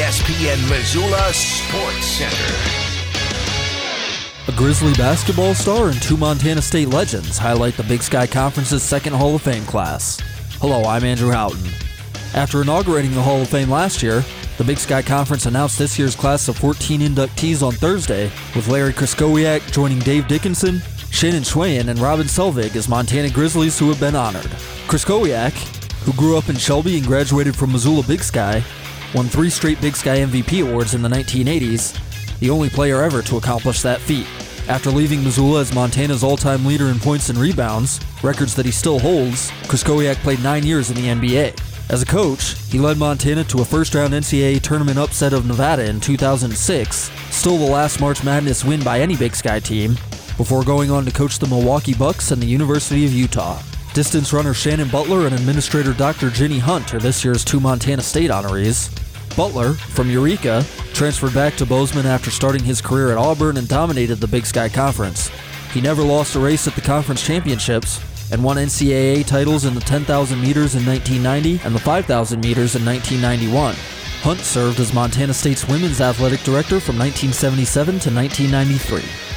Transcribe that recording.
ESPN Missoula Sports Center. A Grizzly basketball star and two Montana State legends highlight the Big Sky Conference's second Hall of Fame class. Hello, I'm Andrew Houghton. After inaugurating the Hall of Fame last year, the Big Sky Conference announced this year's class of 14 inductees on Thursday, with Larry Krystkowiak joining Dave Dickinson, Shannon Schweyen, and Robin Selvig as Montana Grizzlies who have been honored. Krystkowiak, who grew up in Shelby and graduated from Missoula Big Sky, won three straight Big Sky MVP awards in the 1980s, the only player ever to accomplish that feat. After leaving Missoula as Montana's all-time leader in points and rebounds, records that he still holds, Krystkowiak played nine years in the NBA. As a coach, he led Montana to a first-round NCAA tournament upset of Nevada in 2006, still the last March Madness win by any Big Sky team, before going on to coach the Milwaukee Bucks and the University of Utah. Distance runner Shannon Butler and administrator Dr. Ginny Hunt are this year's two Montana State honorees. Butler, from Eureka, transferred back to Bozeman after starting his career at Auburn and dominated the Big Sky Conference. He never lost a race at the conference championships and won NCAA titles in the 10,000 meters in 1990 and the 5,000 meters in 1991. Hunt served as Montana State's women's athletic director from 1977 to 1993.